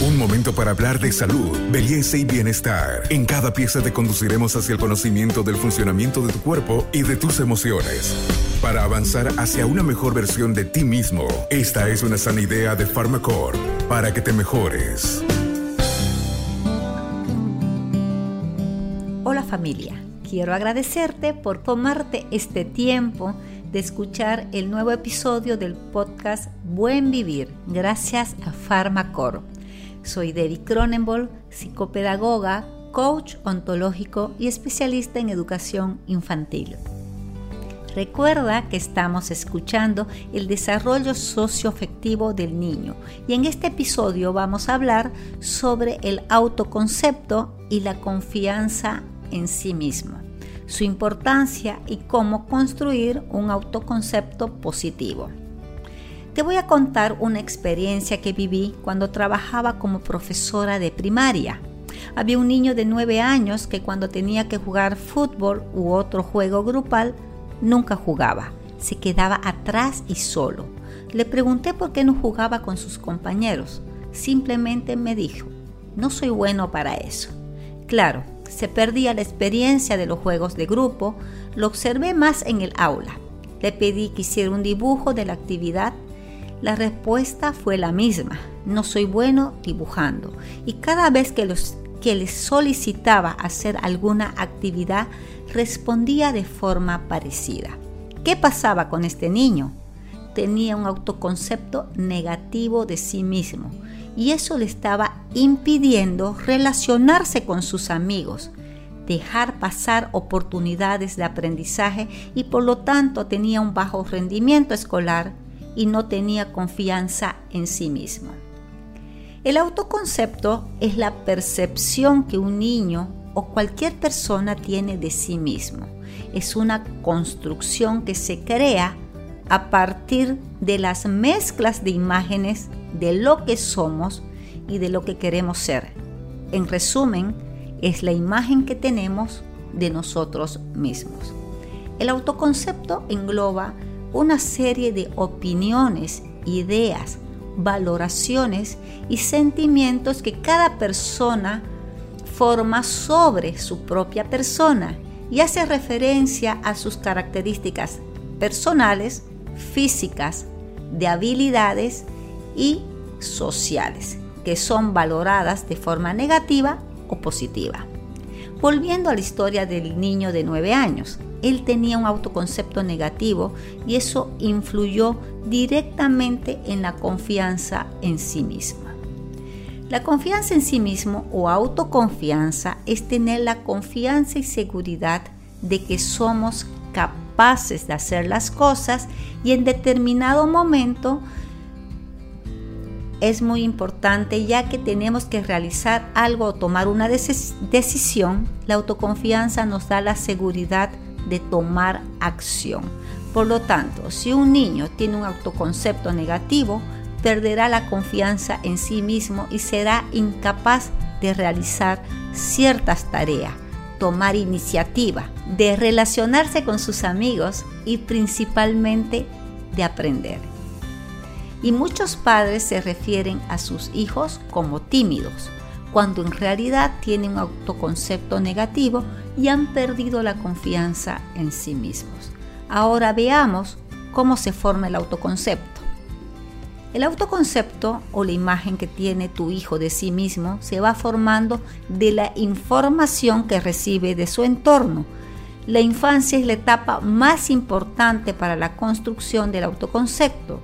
Un momento para hablar de salud, belleza y bienestar. En cada pieza te conduciremos hacia el conocimiento del funcionamiento de tu cuerpo y de tus emociones. Para avanzar hacia una mejor versión de ti mismo, esta es una sana idea de Pharmacore para que te mejores. Hola familia, quiero agradecerte por tomarte este tiempo de escuchar el nuevo episodio del podcast Buen Vivir, gracias a Pharmacore. Soy Debbie Cronenbol, psicopedagoga, coach ontológico y especialista en educación infantil. Recuerda que estamos escuchando el desarrollo socioafectivo del niño y en este episodio vamos a hablar sobre el autoconcepto y la confianza en sí mismo, su importancia y cómo construir un autoconcepto positivo. Te voy a contar una experiencia que viví cuando trabajaba como profesora de primaria. Había un niño de 9 años que cuando tenía que jugar fútbol u otro juego grupal, nunca jugaba. Se quedaba atrás y solo. Le pregunté por qué no jugaba con sus compañeros. Simplemente me dijo, no soy bueno para eso. Claro, se perdía la experiencia de los juegos de grupo, lo observé más en el aula. Le pedí que hiciera un dibujo de la actividad. La respuesta fue la misma, no soy bueno dibujando. Y cada vez que, los, que les solicitaba hacer alguna actividad, respondía de forma parecida. ¿Qué pasaba con este niño? Tenía un autoconcepto negativo de sí mismo y eso le estaba impidiendo relacionarse con sus amigos, dejar pasar oportunidades de aprendizaje y por lo tanto tenía un bajo rendimiento escolar y no tenía confianza en sí mismo. El autoconcepto es la percepción que un niño o cualquier persona tiene de sí mismo. Es una construcción que se crea a partir de las mezclas de imágenes de lo que somos y de lo que queremos ser. En resumen, es la imagen que tenemos de nosotros mismos. El autoconcepto engloba una serie de opiniones, ideas, valoraciones y sentimientos que cada persona forma sobre su propia persona y hace referencia a sus características personales, físicas, de habilidades y sociales, que son valoradas de forma negativa o positiva. Volviendo a la historia del niño de 9 años, él tenía un autoconcepto negativo y eso influyó directamente en la confianza en sí mismo. La confianza en sí mismo o autoconfianza es tener la confianza y seguridad de que somos capaces de hacer las cosas y en determinado momento es muy importante ya que tenemos que realizar algo o tomar una decisión, la autoconfianza nos da la seguridad de tomar acción. Por lo tanto, si un niño tiene un autoconcepto negativo, perderá la confianza en sí mismo y será incapaz de realizar ciertas tareas, tomar iniciativa, de relacionarse con sus amigos y principalmente de aprender y muchos padres se refieren a sus hijos como tímidos, cuando en realidad tienen un autoconcepto negativo y han perdido la confianza en sí mismos. Ahora veamos cómo se forma el autoconcepto. El autoconcepto o la imagen que tiene tu hijo de sí mismo se va formando de la información que recibe de su entorno. La infancia es la etapa más importante para la construcción del autoconcepto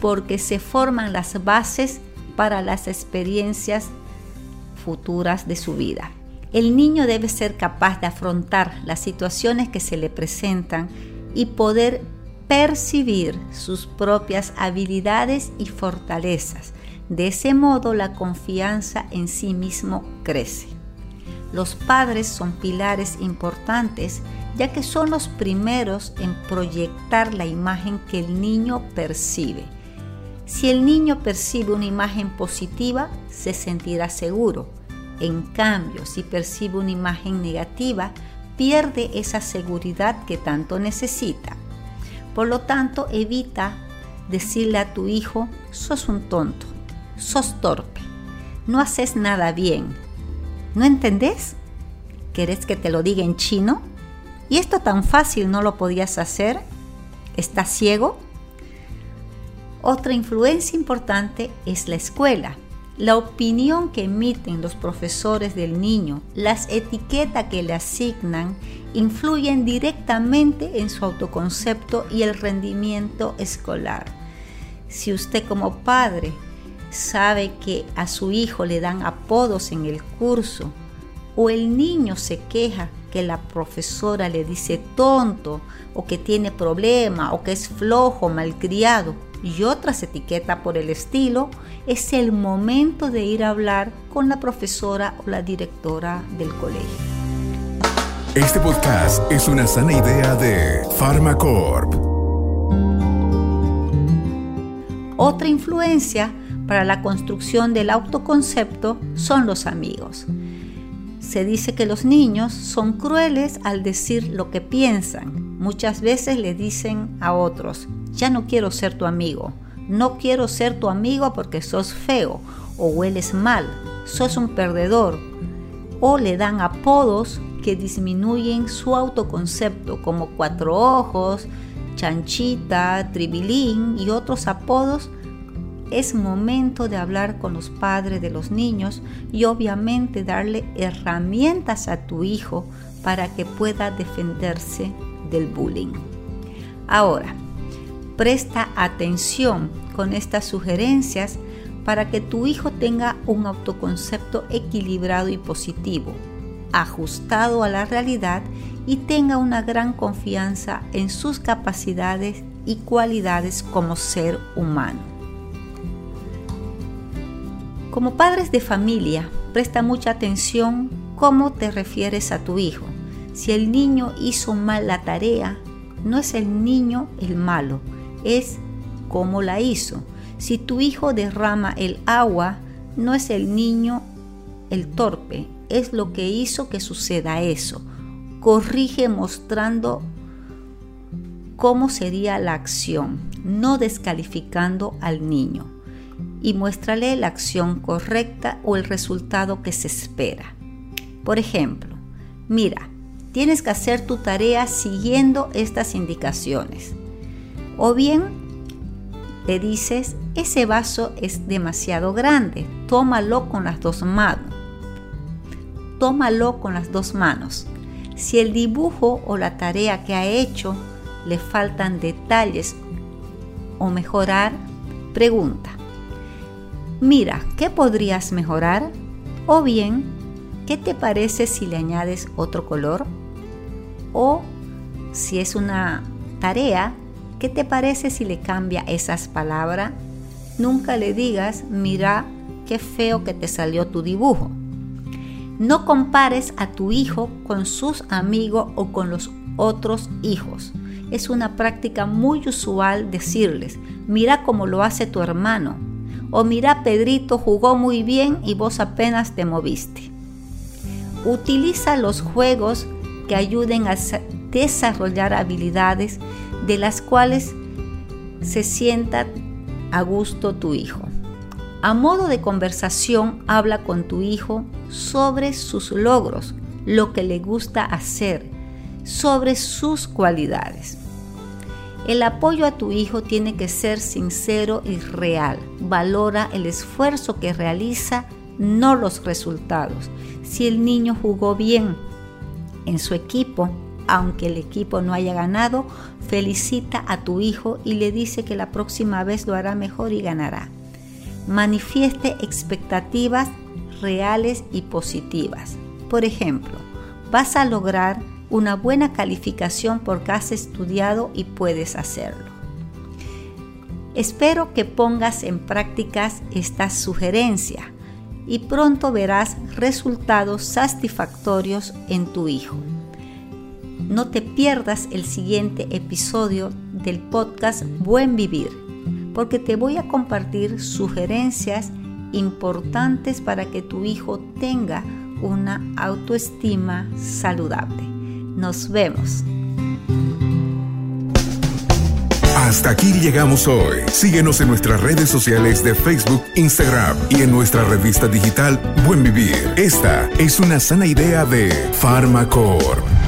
porque se forman las bases para las experiencias futuras de su vida. El niño debe ser capaz de afrontar las situaciones que se le presentan y poder percibir sus propias habilidades y fortalezas. De ese modo la confianza en sí mismo crece. Los padres son pilares importantes ya que son los primeros en proyectar la imagen que el niño percibe si el niño percibe una imagen positiva, se sentirá seguro. En cambio, si percibe una imagen negativa, pierde esa seguridad que tanto necesita. Por lo tanto, evita decirle a tu hijo, sos un tonto, sos torpe. no haces nada bien. ¿No entendés? ¿Querés que te lo diga en chino? ¿Y esto tan fácil no lo podías hacer? ¿Estás ciego? Otra influencia importante es la escuela. La opinión que emiten los profesores del niño, las etiquetas que le asignan, influyen directamente en su autoconcepto y el rendimiento escolar. Si usted como padre sabe que a su hijo le dan apodos en el curso o el niño se queja que la profesora le dice tonto o que tiene problema o que es flojo, malcriado, y otras etiquetas por el estilo, es el momento de ir a hablar con la profesora o la directora del colegio. Este podcast es una sana idea de Pharmacorp. Otra influencia para la construcción del autoconcepto son los amigos. Se dice que los niños son crueles al decir lo que piensan. Muchas veces le dicen a otros, ya no quiero ser tu amigo, no quiero ser tu amigo porque sos feo o hueles mal, sos un perdedor. O le dan apodos que disminuyen su autoconcepto como cuatro ojos, chanchita, tribilín y otros apodos es momento de hablar con los padres de los niños y obviamente darle herramientas a tu hijo para que pueda defenderse del bullying. Ahora, presta atención con estas sugerencias para que tu hijo tenga un autoconcepto equilibrado y positivo, ajustado a la realidad y tenga una gran confianza en sus capacidades y cualidades como ser humano. Como padres de familia, presta mucha atención cómo te refieres a tu hijo. Si el niño hizo mal la tarea, no es el niño el malo, es cómo la hizo. Si tu hijo derrama el agua, no es el niño el torpe, es lo que hizo que suceda eso. Corrige mostrando cómo sería la acción, no descalificando al niño y muéstrale la acción correcta o el resultado que se espera. Por ejemplo, mira, tienes que hacer tu tarea siguiendo estas indicaciones. O bien le dices, ese vaso es demasiado grande, tómalo con las dos manos. Tómalo con las dos manos. Si el dibujo o la tarea que ha hecho le faltan detalles o mejorar, pregunta, mira, ¿qué podrías mejorar? O bien, ¿qué te parece si le añades otro color? O si es una tarea, ¿qué te parece si le cambia esas palabras? Nunca le digas, mira, qué feo que te salió tu dibujo. No compares a tu hijo con sus amigos o con los otros hijos. Es una práctica muy usual decirles, mira cómo lo hace tu hermano, o mira, Pedrito jugó muy bien y vos apenas te moviste. Utiliza los juegos que ayuden a desarrollar habilidades de las cuales se sienta a gusto tu hijo. A modo de conversación, habla con tu hijo sobre sus logros, lo que le gusta hacer, sobre sus cualidades. El apoyo a tu hijo tiene que ser sincero y real. Valora el esfuerzo que realiza, no los resultados. Si el niño jugó bien en su equipo, aunque el equipo no haya ganado, felicita a tu hijo y le dice que la próxima vez lo hará mejor y ganará. Manifieste expectativas reales y positivas. Por ejemplo, vas a lograr una buena calificación porque has estudiado y puedes hacerlo. Espero que pongas en prácticas esta sugerencia y pronto verás resultados satisfactorios en tu hijo. No te pierdas el siguiente episodio del podcast Buen Vivir, porque te voy a compartir sugerencias importantes para que tu hijo tenga una autoestima saludable. Nos vemos. Hasta aquí llegamos hoy. Síguenos en nuestras redes sociales de Facebook, Instagram y en nuestra revista digital Buen Vivir. Esta es una sana idea de Farmacor.